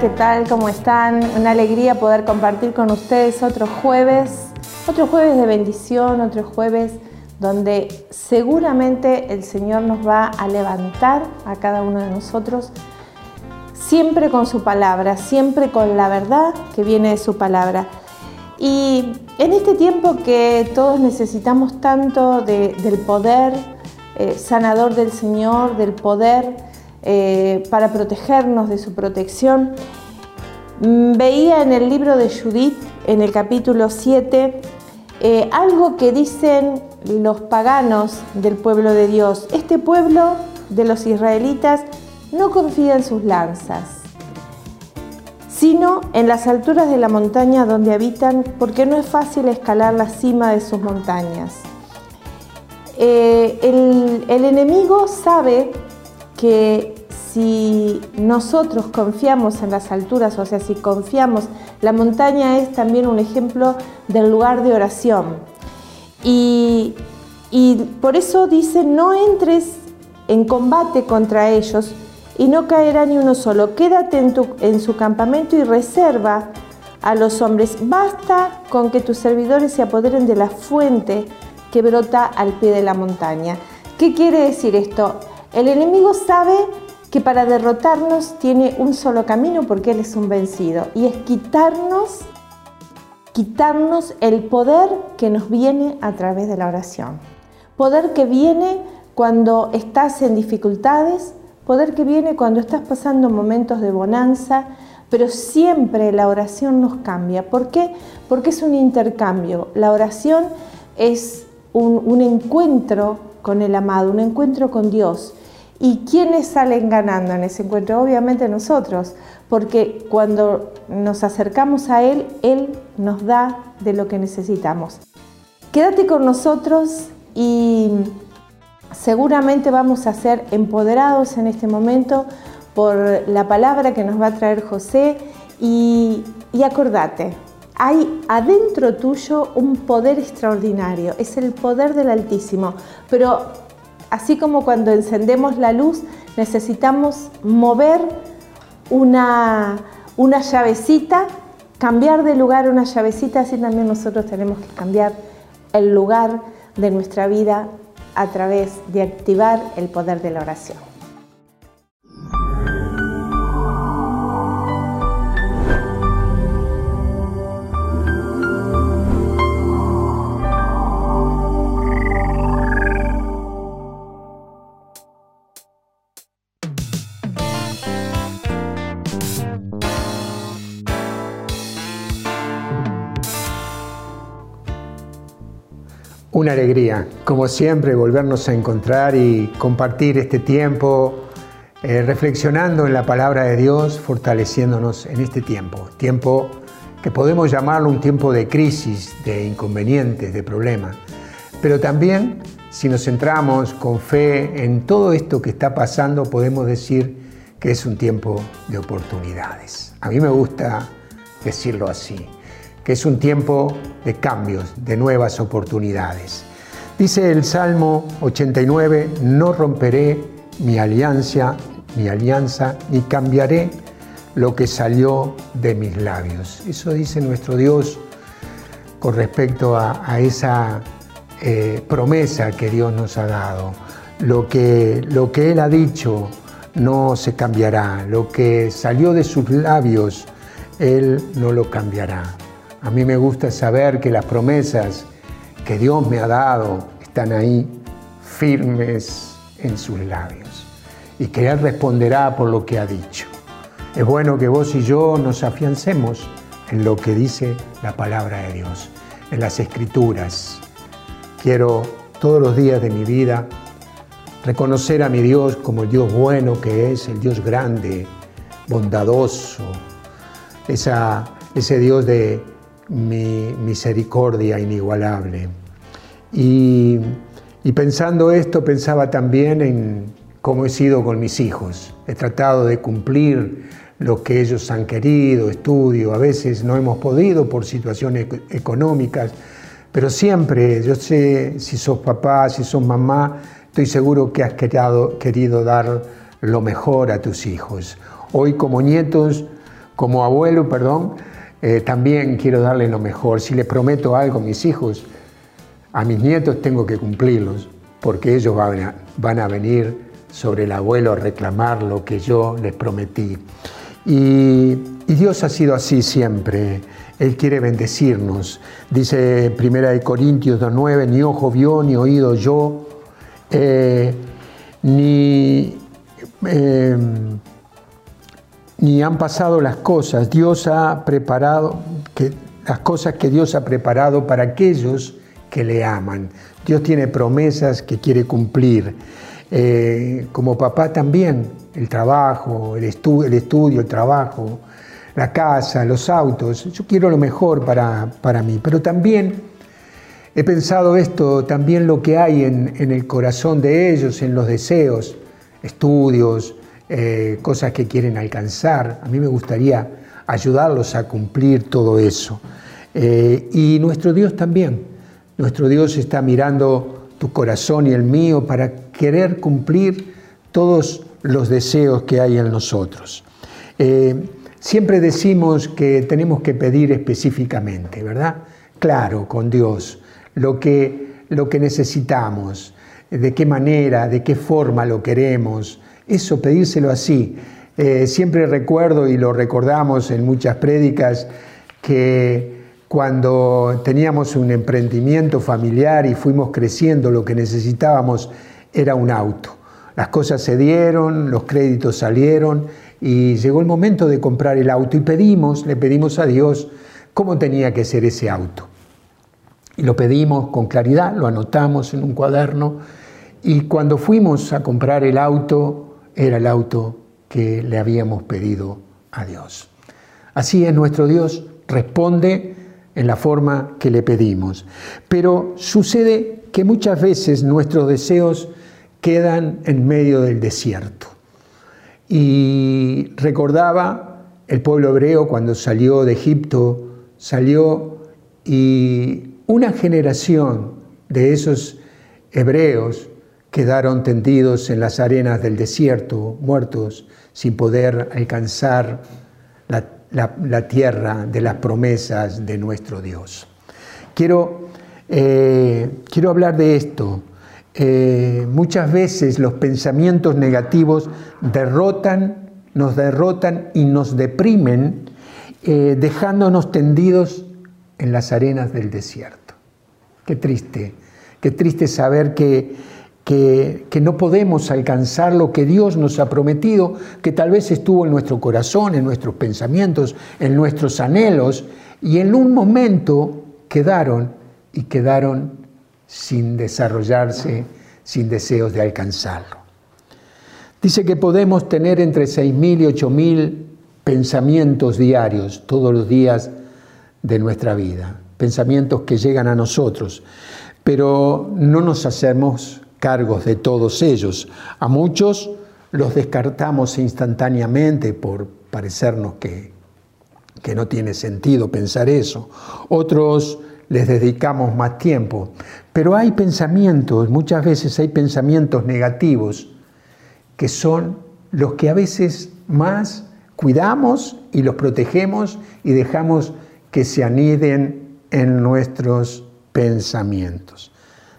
¿qué tal? ¿Cómo están? Una alegría poder compartir con ustedes otro jueves, otro jueves de bendición, otro jueves donde seguramente el Señor nos va a levantar a cada uno de nosotros, siempre con su palabra, siempre con la verdad que viene de su palabra. Y en este tiempo que todos necesitamos tanto del poder eh, sanador del Señor, del poder eh, para protegernos de su protección. Mm, veía en el libro de Judith, en el capítulo 7, eh, algo que dicen los paganos del pueblo de Dios. Este pueblo de los israelitas no confía en sus lanzas, sino en las alturas de la montaña donde habitan, porque no es fácil escalar la cima de sus montañas. Eh, el, el enemigo sabe que si nosotros confiamos en las alturas, o sea, si confiamos, la montaña es también un ejemplo del lugar de oración. Y, por eso dice, no entres en combate contra ellos y no caerá ni uno solo. Quédate en, en su campamento y reserva a los hombres. Basta con que tus servidores se apoderen de la fuente que brota al pie de la montaña. ¿Qué quiere decir esto? El enemigo sabe que para derrotarnos tiene un solo camino porque Él es un vencido y es quitarnos, quitarnos el poder que nos viene a través de la oración. Poder que viene cuando estás en dificultades, poder que viene cuando estás pasando momentos de bonanza, pero siempre la oración nos cambia. ¿Por qué? Porque es un intercambio. La oración es un, un encuentro con el amado, un encuentro con Dios. ¿Y quiénes salen ganando en ese encuentro? Obviamente nosotros, porque cuando nos acercamos a Él, Él nos da de lo que necesitamos. Quédate con nosotros y seguramente vamos a ser empoderados en este momento por la palabra que nos va a traer José y, y acordate, hay adentro tuyo un poder extraordinario, es el poder del Altísimo, pero así como cuando encendemos la luz necesitamos mover una, una llavecita, cambiar de lugar una llavecita, así también nosotros tenemos que cambiar el lugar de nuestra vida a través de activar el poder de la oración. Una alegría, como siempre, volvernos a encontrar y compartir este tiempo eh, reflexionando en la palabra de Dios, fortaleciéndonos en este tiempo. Tiempo que podemos llamarlo un tiempo de crisis, de inconvenientes, de problemas. Pero también, si nos centramos con fe en todo esto que está pasando, podemos decir que es un tiempo de oportunidades. A mí me gusta decirlo así que es un tiempo de cambios, de nuevas oportunidades. Dice el Salmo 89, no romperé mi alianza, mi alianza, ni cambiaré lo que salió de mis labios. Eso dice nuestro Dios con respecto a, esa eh, promesa que Dios nos ha dado. Lo que, lo que Él ha dicho no se cambiará. Lo que salió de sus labios, Él no lo cambiará. A mí me gusta saber que las promesas que Dios me ha dado están ahí firmes en sus labios y que Él responderá por lo que ha dicho. Es bueno que vos y yo nos afiancemos en lo que dice la palabra de Dios, en las escrituras. Quiero todos los días de mi vida reconocer a mi Dios como el Dios bueno que es, el Dios grande, bondadoso, ese Dios de mi misericordia inigualable. Y, pensando esto, pensaba también en cómo he sido con mis hijos. He tratado de cumplir lo que ellos han querido, estudio, a veces no hemos podido por situaciones económicas, pero siempre, yo sé, si sos papá, si sos mamá, estoy seguro que has querido, querido dar lo mejor a tus hijos. Hoy como nietos, como abuelo, perdón, eh, también quiero darle lo mejor. Si les prometo algo a mis hijos, a mis nietos tengo que cumplirlos, porque ellos van a, van a venir sobre el abuelo a reclamar lo que yo les prometí. Y, y Dios ha sido así siempre. Él quiere bendecirnos. Dice 1 Corintios 2.9, ni ojo vio, ni oído yo, eh, ni, eh, ni han pasado las cosas. Dios ha preparado, que, las cosas que Dios ha preparado para aquellos que le aman. Dios tiene promesas que quiere cumplir. Eh, como papá también, el trabajo, el, el estudio, el trabajo, la casa, los autos. Yo quiero lo mejor para, para mí, pero también he pensado esto, también lo que hay en, en el corazón de ellos, en los deseos, estudios, eh, cosas que quieren alcanzar. A mí me gustaría ayudarlos a cumplir todo eso. Eh, y nuestro Dios también. Nuestro Dios está mirando tu corazón y el mío para querer cumplir todos los deseos que hay en nosotros. Eh, Siempre decimos que tenemos que pedir específicamente, ¿verdad? Claro, con Dios, lo que, lo que necesitamos, de qué manera, de qué forma lo queremos, eso, pedírselo así. Eh, siempre recuerdo y lo recordamos en muchas prédicas que cuando teníamos un emprendimiento familiar y fuimos creciendo, lo que necesitábamos era un auto. Las cosas se dieron, los créditos salieron y llegó el momento de comprar el auto y pedimos, le pedimos a Dios cómo tenía que ser ese auto. Y lo pedimos con claridad, lo anotamos en un cuaderno y cuando fuimos a comprar el auto, era el auto que le habíamos pedido a Dios. Así es nuestro Dios, responde en la forma que le pedimos. Pero sucede que muchas veces nuestros deseos quedan en medio del desierto. Y recordaba el pueblo hebreo cuando salió de Egipto, salió y una generación de esos hebreos quedaron tendidos en las arenas del desierto, muertos, sin poder alcanzar la, tierra de las promesas de nuestro Dios. Quiero, eh, quiero hablar de esto, eh, muchas veces los pensamientos negativos derrotan, nos derrotan y nos deprimen, eh, dejándonos tendidos en las arenas del desierto. Qué triste, qué triste saber que, que, no podemos alcanzar lo que Dios nos ha prometido, que tal vez estuvo en nuestro corazón, en nuestros pensamientos, en nuestros anhelos, y en un momento quedaron y quedaron sin desarrollarse, sin deseos de alcanzarlo. Dice que podemos tener entre 6.000 y 8.000 pensamientos diarios todos los días de nuestra vida, pensamientos que llegan a nosotros, pero no nos hacemos cargos de todos ellos. A muchos los descartamos instantáneamente por parecernos que, que no tiene sentido pensar eso. Otros les dedicamos más tiempo. Pero hay pensamientos, muchas veces hay pensamientos negativos que son los que a veces más cuidamos y los protegemos y dejamos que se aniden en nuestros pensamientos.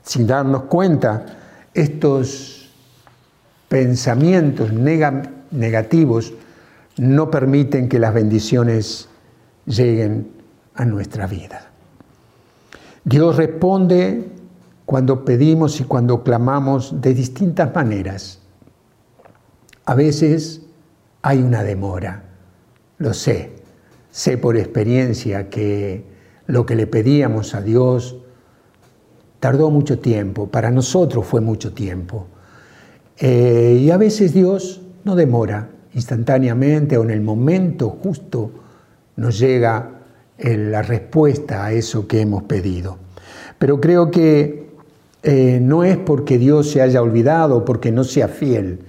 Sin darnos cuenta, estos pensamientos negativos no permiten que las bendiciones lleguen a nuestra vida. Dios responde cuando pedimos y cuando clamamos de distintas maneras. A veces hay una demora, lo sé, sé por experiencia que lo que le pedíamos a Dios tardó mucho tiempo, para nosotros fue mucho tiempo. Eh, y a veces Dios no demora, instantáneamente o en el momento justo nos llega la respuesta a eso que hemos pedido. Pero creo que eh, no es porque Dios se haya olvidado, porque no sea fiel.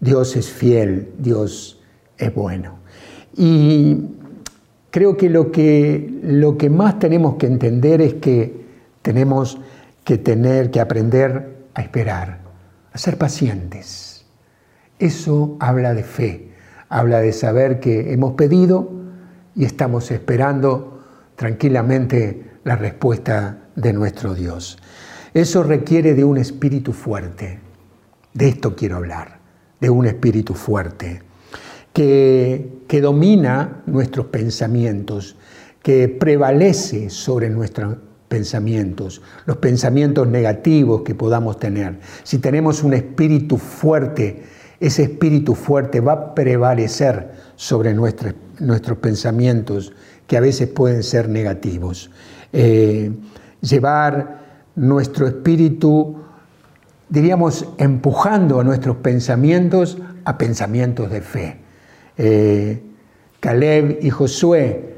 Dios es fiel, Dios es bueno. Y creo que lo que, lo que más tenemos que entender es que tenemos que tener que aprender a esperar, a ser pacientes. Eso habla de fe, Habla de saber que hemos pedido y estamos esperando tranquilamente la respuesta de nuestro Dios. Eso requiere de un espíritu fuerte. De esto quiero hablar, de un espíritu fuerte, que, que domina nuestros pensamientos, que prevalece sobre nuestros pensamientos, los pensamientos negativos que podamos tener. Si tenemos un espíritu fuerte, ese espíritu fuerte va a prevalecer sobre nuestros, nuestros pensamientos que a veces pueden ser negativos. Eh, llevar nuestro espíritu, diríamos, empujando a nuestros pensamientos a pensamientos de fe. Eh, Caleb y Josué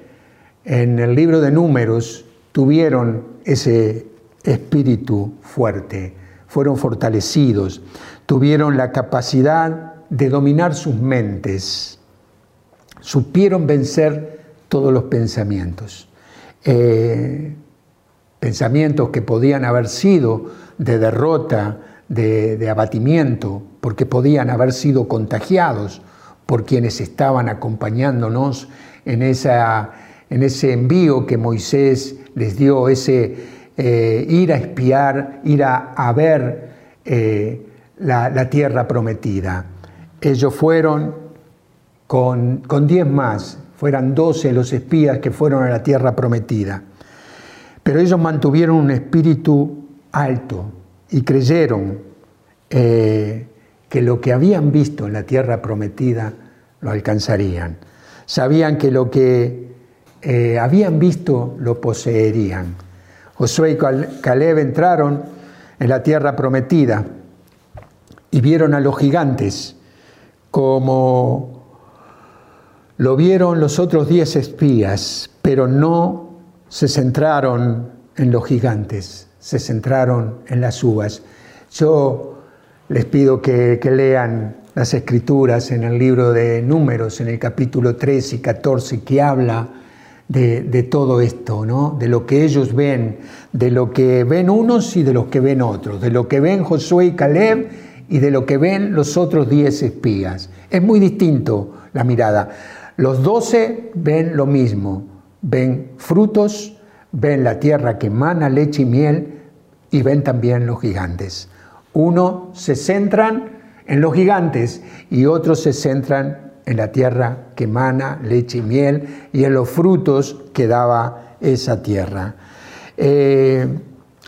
en el libro de números tuvieron ese espíritu fuerte, fueron fortalecidos, tuvieron la capacidad de dominar sus mentes, supieron vencer todos los pensamientos. Eh, pensamientos que podían haber sido de derrota, de, abatimiento, porque podían haber sido contagiados por quienes estaban acompañándonos en, esa, en ese envío que Moisés les dio, ese eh, ir a espiar, ir a, ver eh, la, tierra prometida. Ellos fueron con, con diez más, fueran doce los espías que fueron a la tierra prometida. Pero ellos mantuvieron un espíritu alto y creyeron eh, que lo que habían visto en la tierra prometida lo alcanzarían. Sabían que lo que eh, habían visto lo poseerían. Josué y Caleb entraron en la tierra prometida y vieron a los gigantes como lo vieron los otros diez espías, pero no se centraron en los gigantes, se centraron en las uvas. Yo les pido que, lean las escrituras en el libro de números, en el capítulo 13 y 14, que habla de, todo esto, ¿no? de lo que ellos ven, de lo que ven unos y de los que ven otros, de lo que ven Josué y Caleb y de lo que ven los otros diez espías. Es muy distinto la mirada. Los doce ven lo mismo, ven frutos, ven la tierra que emana leche y miel y ven también los gigantes. Uno se centran en los gigantes y otros se centran en la tierra que emana leche y miel y en los frutos que daba esa tierra. Eh,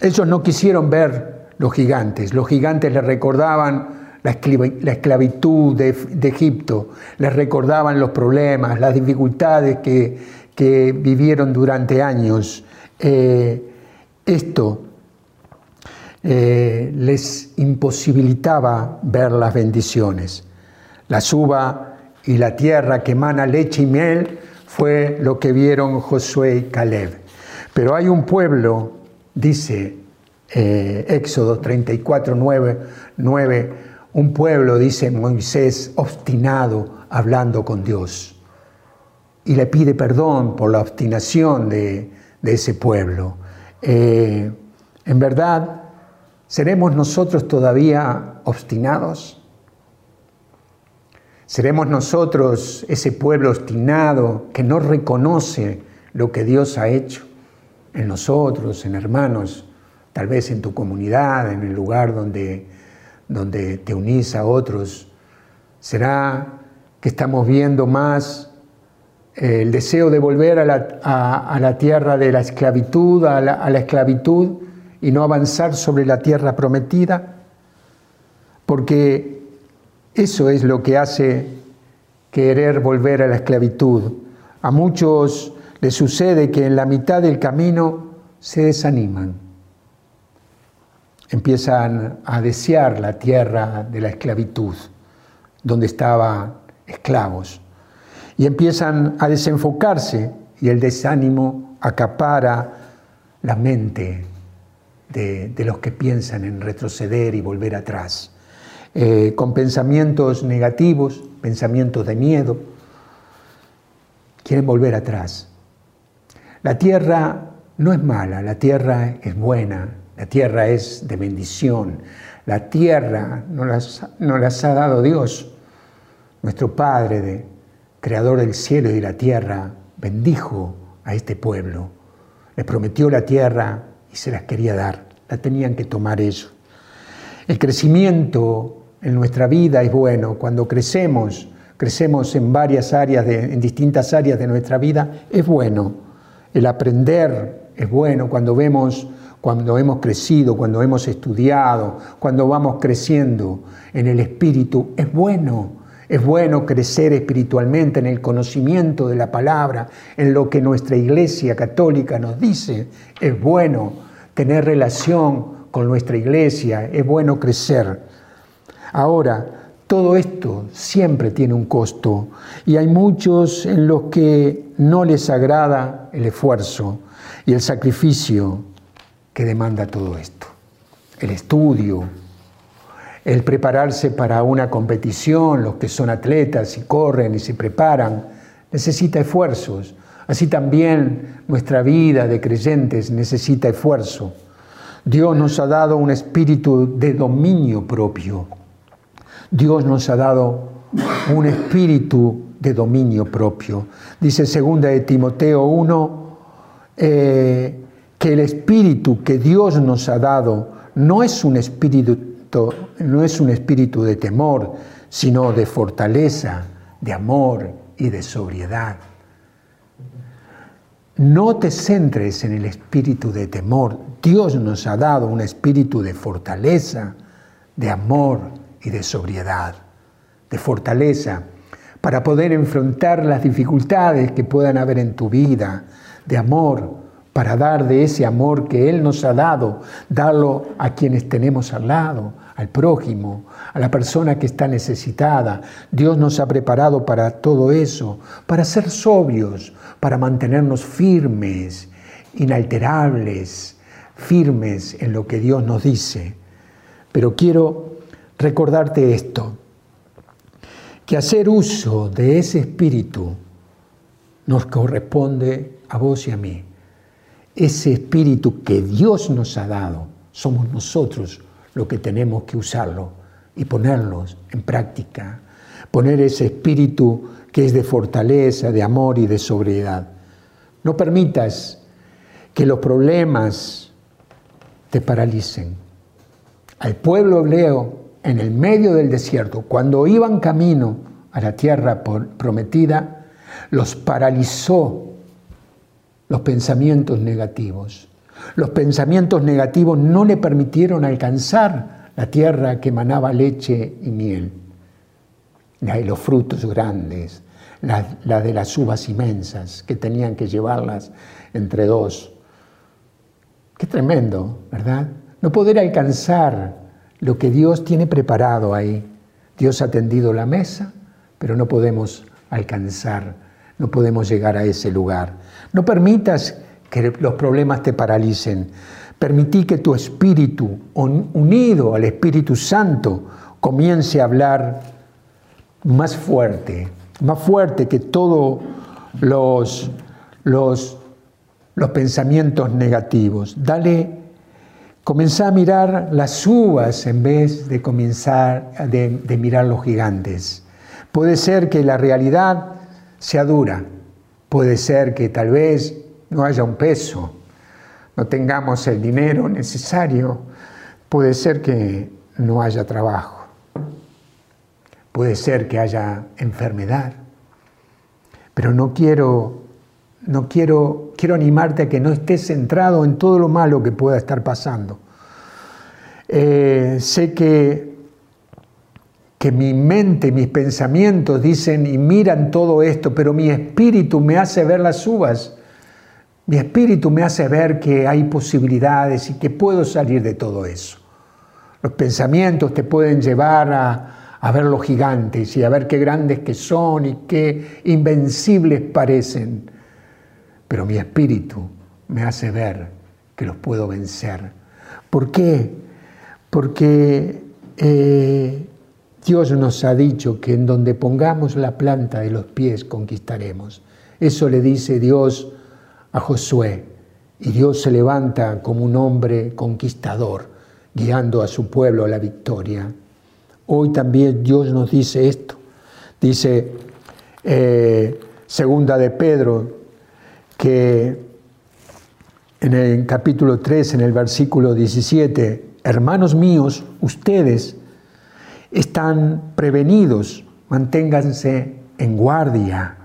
ellos no quisieron ver los gigantes, los gigantes les recordaban la esclavitud de, Egipto, les recordaban los problemas, las dificultades que, que vivieron durante años, eh, esto eh, les imposibilitaba ver las bendiciones. La suba y la tierra que emana leche y miel fue lo que vieron Josué y Caleb. Pero hay un pueblo, dice eh, Éxodo 34, 9, un pueblo, dice Moisés, obstinado hablando con Dios y le pide perdón por la obstinación de, ese pueblo. Eh, en verdad, ¿seremos nosotros todavía obstinados? ¿Seremos nosotros ese pueblo obstinado que no reconoce lo que Dios ha hecho en nosotros, en hermanos, tal vez en tu comunidad, en el lugar donde, donde te unís a otros? ¿Será que estamos viendo más el deseo de volver a la, tierra de la esclavitud, a la, esclavitud y no avanzar sobre la tierra prometida, porque eso es lo que hace querer volver a la esclavitud. A muchos les sucede que en la mitad del camino se desaniman, empiezan a desear la tierra de la esclavitud, donde estaban esclavos. Y empiezan a desenfocarse y el desánimo acapara la mente de, los que piensan en retroceder y volver atrás, eh, con pensamientos negativos, pensamientos de miedo, quieren volver atrás. La tierra no es mala, la tierra es buena, la tierra es de bendición, la tierra nos las, las ha dado Dios nuestro Padre, creador del cielo y de la tierra, bendijo a este pueblo. Les prometió la tierra y se las quería dar. La tenían que tomar ellos. El crecimiento en nuestra vida es bueno. Cuando crecemos, crecemos en varias áreas, en distintas áreas de nuestra vida, es bueno. El aprender es bueno cuando vemos, cuando hemos crecido, cuando hemos estudiado, cuando vamos creciendo en el espíritu, es bueno. Es bueno crecer espiritualmente en el conocimiento de la palabra, en lo que nuestra iglesia católica nos dice. Es bueno tener relación con nuestra iglesia, es bueno crecer. Ahora, todo esto siempre tiene un costo y hay muchos en los que no les agrada el esfuerzo y el sacrificio que demanda todo esto. El estudio, el prepararse para una competición, los que son atletas y corren y se preparan, necesita esfuerzos. Así también nuestra vida de creyentes necesita esfuerzo. Dios nos ha dado un espíritu de dominio propio. Dios nos ha dado un espíritu de dominio propio. Dice segunda de Timoteo 1 eh, que el espíritu que Dios nos ha dado no es un espíritu no es un espíritu de temor, sino de fortaleza, de amor y de sobriedad. No te centres en el espíritu de temor. Dios nos ha dado un espíritu de fortaleza, de amor y de sobriedad, de fortaleza, para poder enfrentar las dificultades que puedan haber en tu vida, de amor, para dar de ese amor que Él nos ha dado, darlo a quienes tenemos al lado, al prójimo, a la persona que está necesitada. Dios nos ha preparado para todo eso, para ser sobrios, para mantenernos firmes, inalterables, firmes en lo que Dios nos dice. Pero quiero recordarte esto, que hacer uso de ese espíritu nos corresponde a vos y a mí. Ese espíritu que Dios nos ha dado, somos nosotros lo que tenemos que usarlo y ponerlos en práctica. Poner ese espíritu que es de fortaleza, de amor y de sobriedad. No permitas que los problemas te paralicen. Al pueblo hebreo, en el medio del desierto, cuando iban camino a la tierra prometida, los paralizó los pensamientos negativos. Los pensamientos negativos no le permitieron alcanzar la tierra que emanaba leche y miel, la de los frutos grandes, la, de las uvas inmensas, que tenían que llevarlas entre dos. Qué tremendo, ¿verdad? No poder alcanzar lo que Dios tiene preparado ahí. Dios ha tendido la mesa, pero no podemos alcanzar, no podemos llegar a ese lugar. No permitas que los problemas te paralicen. Permití que tu espíritu, unido al Espíritu Santo, comience a hablar más fuerte, más fuerte que todos los, los, los pensamientos negativos. Dale, comenzá a mirar las uvas en vez de comenzar de, de mirar los gigantes. Puede ser que la realidad sea dura, puede ser que tal vez no haya un peso, no tengamos el dinero necesario, puede ser que no haya trabajo, puede ser que haya enfermedad, pero no quiero, no quiero, quiero animarte a que no estés centrado en todo lo malo que pueda estar pasando. Eh, sé que, que mi mente, mis pensamientos dicen y miran todo esto, pero mi espíritu me hace ver las uvas mi espíritu me hace ver que hay posibilidades y que puedo salir de todo eso. Los pensamientos te pueden llevar a, ver los gigantes y a ver qué grandes que son y qué invencibles parecen. Pero mi espíritu me hace ver que los puedo vencer. ¿Por qué? Porque eh, Dios nos ha dicho que en donde pongamos la planta de los pies conquistaremos. Eso le dice Dios a Josué y Dios se levanta como un hombre conquistador, guiando a su pueblo a la victoria. Hoy también Dios nos dice esto. Dice eh, segunda de Pedro que en el capítulo 3, en el versículo 17, hermanos míos, ustedes están prevenidos, manténganse en guardia.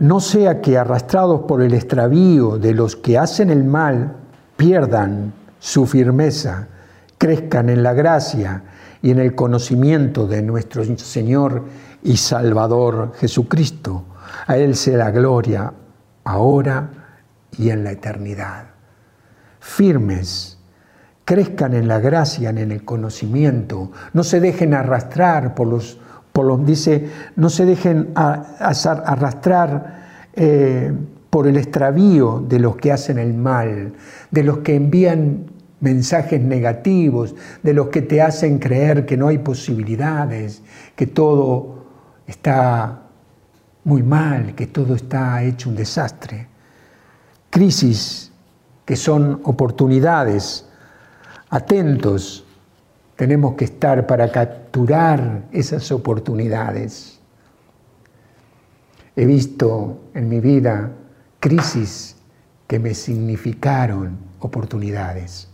No sea que arrastrados por el extravío de los que hacen el mal, pierdan su firmeza, crezcan en la gracia y en el conocimiento de nuestro Señor y Salvador Jesucristo. A Él sea la gloria ahora y en la eternidad. Firmes, crezcan en la gracia, en el conocimiento, no se dejen arrastrar por los, por los dice, no se dejen arrastrar eh, por el extravío de los que hacen el mal, de los que envían mensajes negativos, de los que te hacen creer que no hay posibilidades, que todo está muy mal, que todo está hecho un desastre. Crisis que son oportunidades. Atentos, tenemos que estar para capturar esas oportunidades. He visto en mi vida crisis que me significaron oportunidades.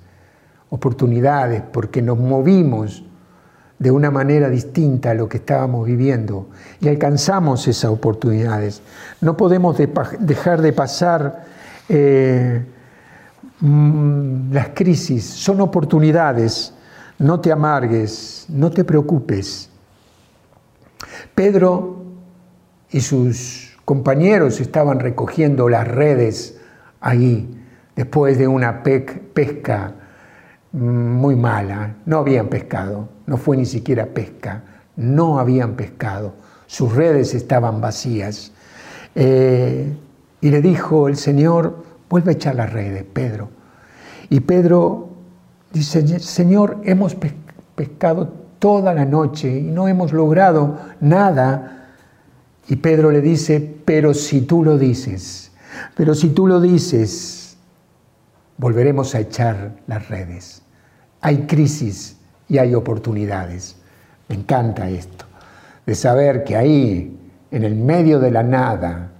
Oportunidades porque nos movimos de una manera distinta a lo que estábamos viviendo y alcanzamos esas oportunidades. No podemos dejar de pasar eh, mm, las crisis, son oportunidades. No te amargues, no te preocupes. Pedro y sus compañeros estaban recogiendo las redes ahí después de una pesca muy mala, no habían pescado, no fue ni siquiera pesca, no habían pescado, sus redes estaban vacías. Eh, y le dijo el Señor, vuelve a echar las redes, Pedro. Y Pedro dice, Señor, hemos pescado toda la noche y no hemos logrado nada. Y Pedro le dice, pero si tú lo dices, pero si tú lo dices, volveremos a echar las redes hay crisis y hay oportunidades. Me encanta esto, de saber que ahí, en el medio de la nada,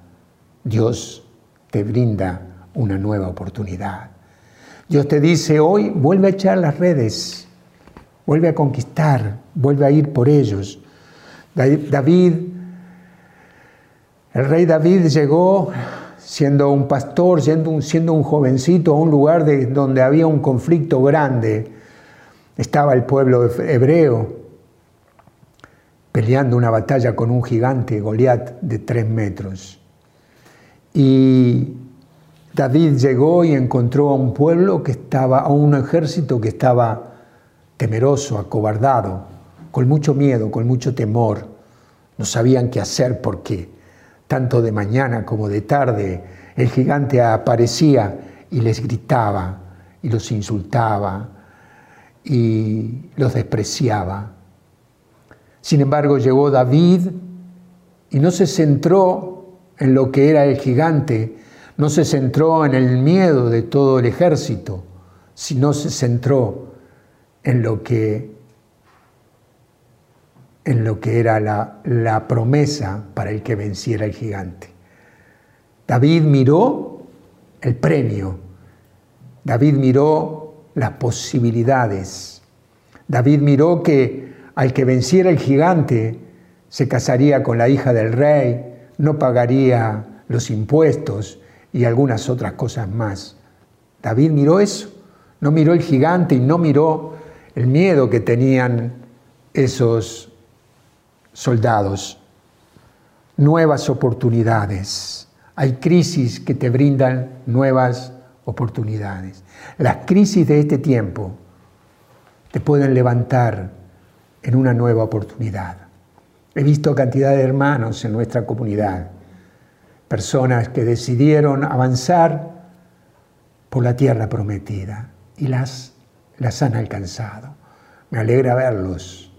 Dios te brinda una nueva oportunidad. Dios te dice hoy, vuelve a echar las redes, vuelve a conquistar, vuelve a ir por ellos. David, el rey David llegó siendo un pastor, siendo un, siendo un jovencito a un lugar de, donde había un conflicto grande estaba el pueblo hebreo peleando una batalla con un gigante, Goliat, de tres metros. Y David llegó y encontró a un pueblo que estaba, a un ejército que estaba temeroso, acobardado, con mucho miedo, con mucho temor. No sabían qué hacer porque tanto de mañana como de tarde el gigante aparecía y les gritaba y los insultaba y los despreciaba. Sin embargo, llegó David y no se centró en lo que era el gigante, no se centró en el miedo de todo el ejército, sino se centró en lo que, en lo que era la, la promesa para el que venciera el gigante. David miró el premio, David miró las posibilidades. David miró que al que venciera el gigante se casaría con la hija del rey, no pagaría los impuestos y algunas otras cosas más. David miró eso, no miró el gigante y no miró el miedo que tenían esos soldados. Nuevas oportunidades. Hay crisis que te brindan nuevas oportunidades. Las crisis de este tiempo te pueden levantar en una nueva oportunidad. He visto cantidad de hermanos en nuestra comunidad, personas que decidieron avanzar por la tierra prometida y las, las han alcanzado. Me alegra verlos,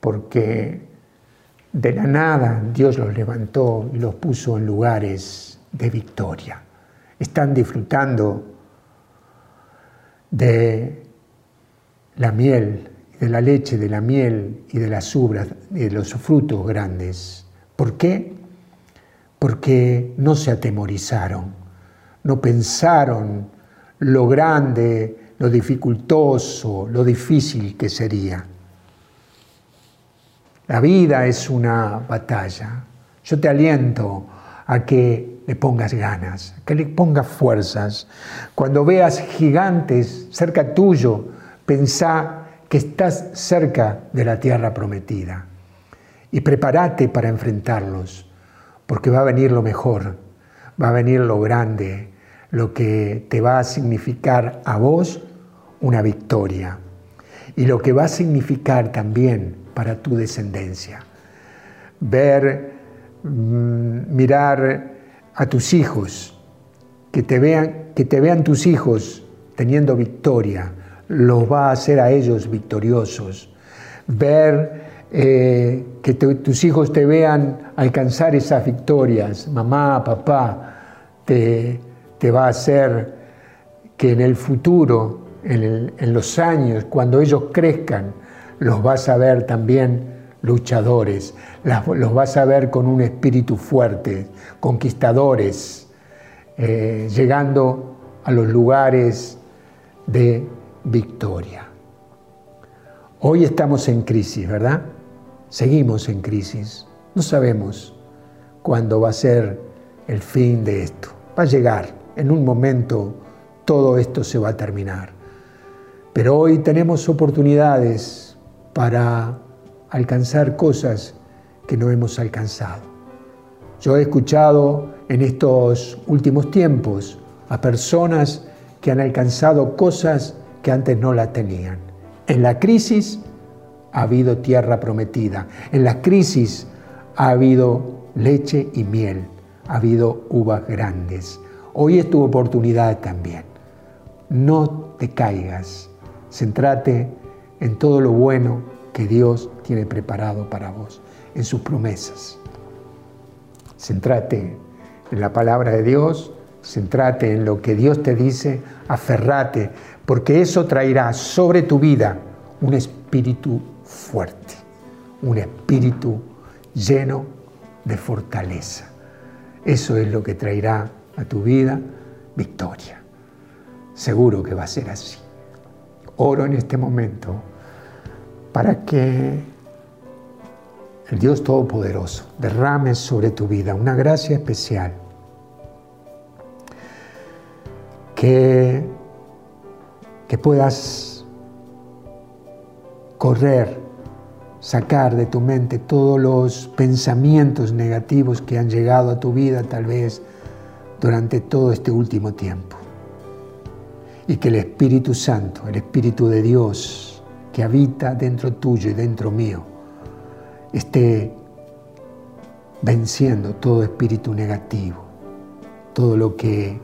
porque de la nada Dios los levantó y los puso en lugares de victoria están disfrutando de la miel de la leche, de la miel y de las ubras, de los frutos grandes. ¿Por qué? Porque no se atemorizaron, no pensaron lo grande, lo dificultoso, lo difícil que sería. La vida es una batalla. Yo te aliento a que le pongas ganas, que le pongas fuerzas. Cuando veas gigantes cerca tuyo, pensá que estás cerca de la tierra prometida y prepárate para enfrentarlos, porque va a venir lo mejor, va a venir lo grande, lo que te va a significar a vos una victoria y lo que va a significar también para tu descendencia. Ver, mm, mirar a tus hijos, que te vean, que te vean tus hijos teniendo victoria, los va a hacer a ellos victoriosos. Ver eh, que tus hijos te vean alcanzar esas victorias, mamá, papá, te, te va a hacer que en el futuro, en, en los años, cuando ellos crezcan, los vas a ver también luchadores, los vas a ver con un espíritu fuerte, conquistadores, eh, llegando a los lugares de victoria. Hoy estamos en crisis, ¿verdad? Seguimos en crisis. No sabemos cuándo va a ser el fin de esto. Va a llegar. En un momento todo esto se va a terminar. Pero hoy tenemos oportunidades para alcanzar cosas que no hemos alcanzado. Yo he escuchado en estos últimos tiempos a personas que han alcanzado cosas que antes no las tenían. En la crisis ha habido tierra prometida. En la crisis ha habido leche y miel. Ha habido uvas grandes. Hoy es tu oportunidad también. No te caigas. Centrate en todo lo bueno que Dios tiene preparado para vos, en sus promesas. Centrate en la palabra de Dios, centrate en lo que Dios te dice, aferrate, porque eso traerá sobre tu vida un espíritu fuerte, un espíritu lleno de fortaleza. Eso es lo que traerá a tu vida victoria. Seguro que va a ser así. Oro en este momento para que el Dios Todopoderoso derrame sobre tu vida una gracia especial. Que, que puedas correr, sacar de tu mente todos los pensamientos negativos que han llegado a tu vida tal vez durante todo este último tiempo. Y que el Espíritu Santo, el Espíritu de Dios, que habita dentro tuyo y dentro mío esté venciendo todo espíritu negativo, todo lo que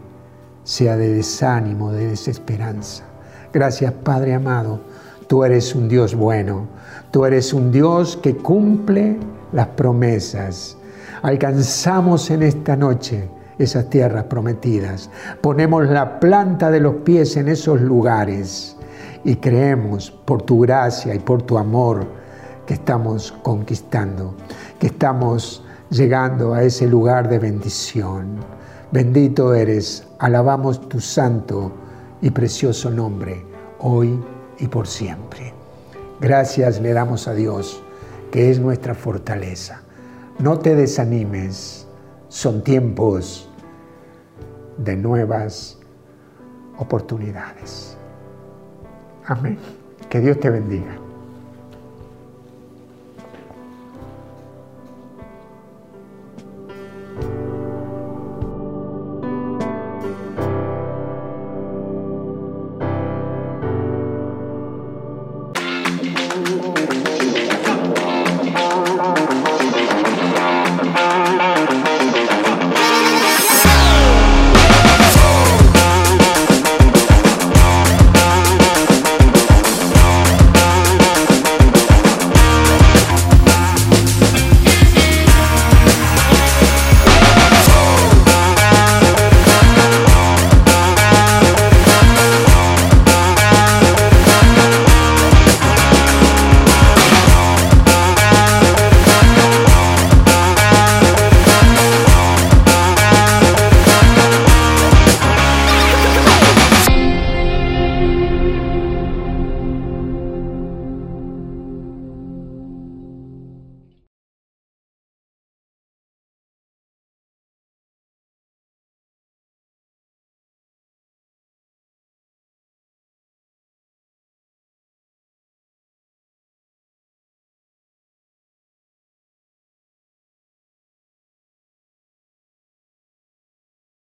sea de desánimo, de desesperanza. Gracias Padre amado, tú eres un Dios bueno, tú eres un Dios que cumple las promesas. Alcanzamos en esta noche esas tierras prometidas, ponemos la planta de los pies en esos lugares y creemos por tu gracia y por tu amor que estamos conquistando, que estamos llegando a ese lugar de bendición. Bendito eres, alabamos tu santo y precioso nombre, hoy y por siempre. Gracias le damos a Dios, que es nuestra fortaleza. No te desanimes, son tiempos de nuevas oportunidades. Amén. Que Dios te bendiga.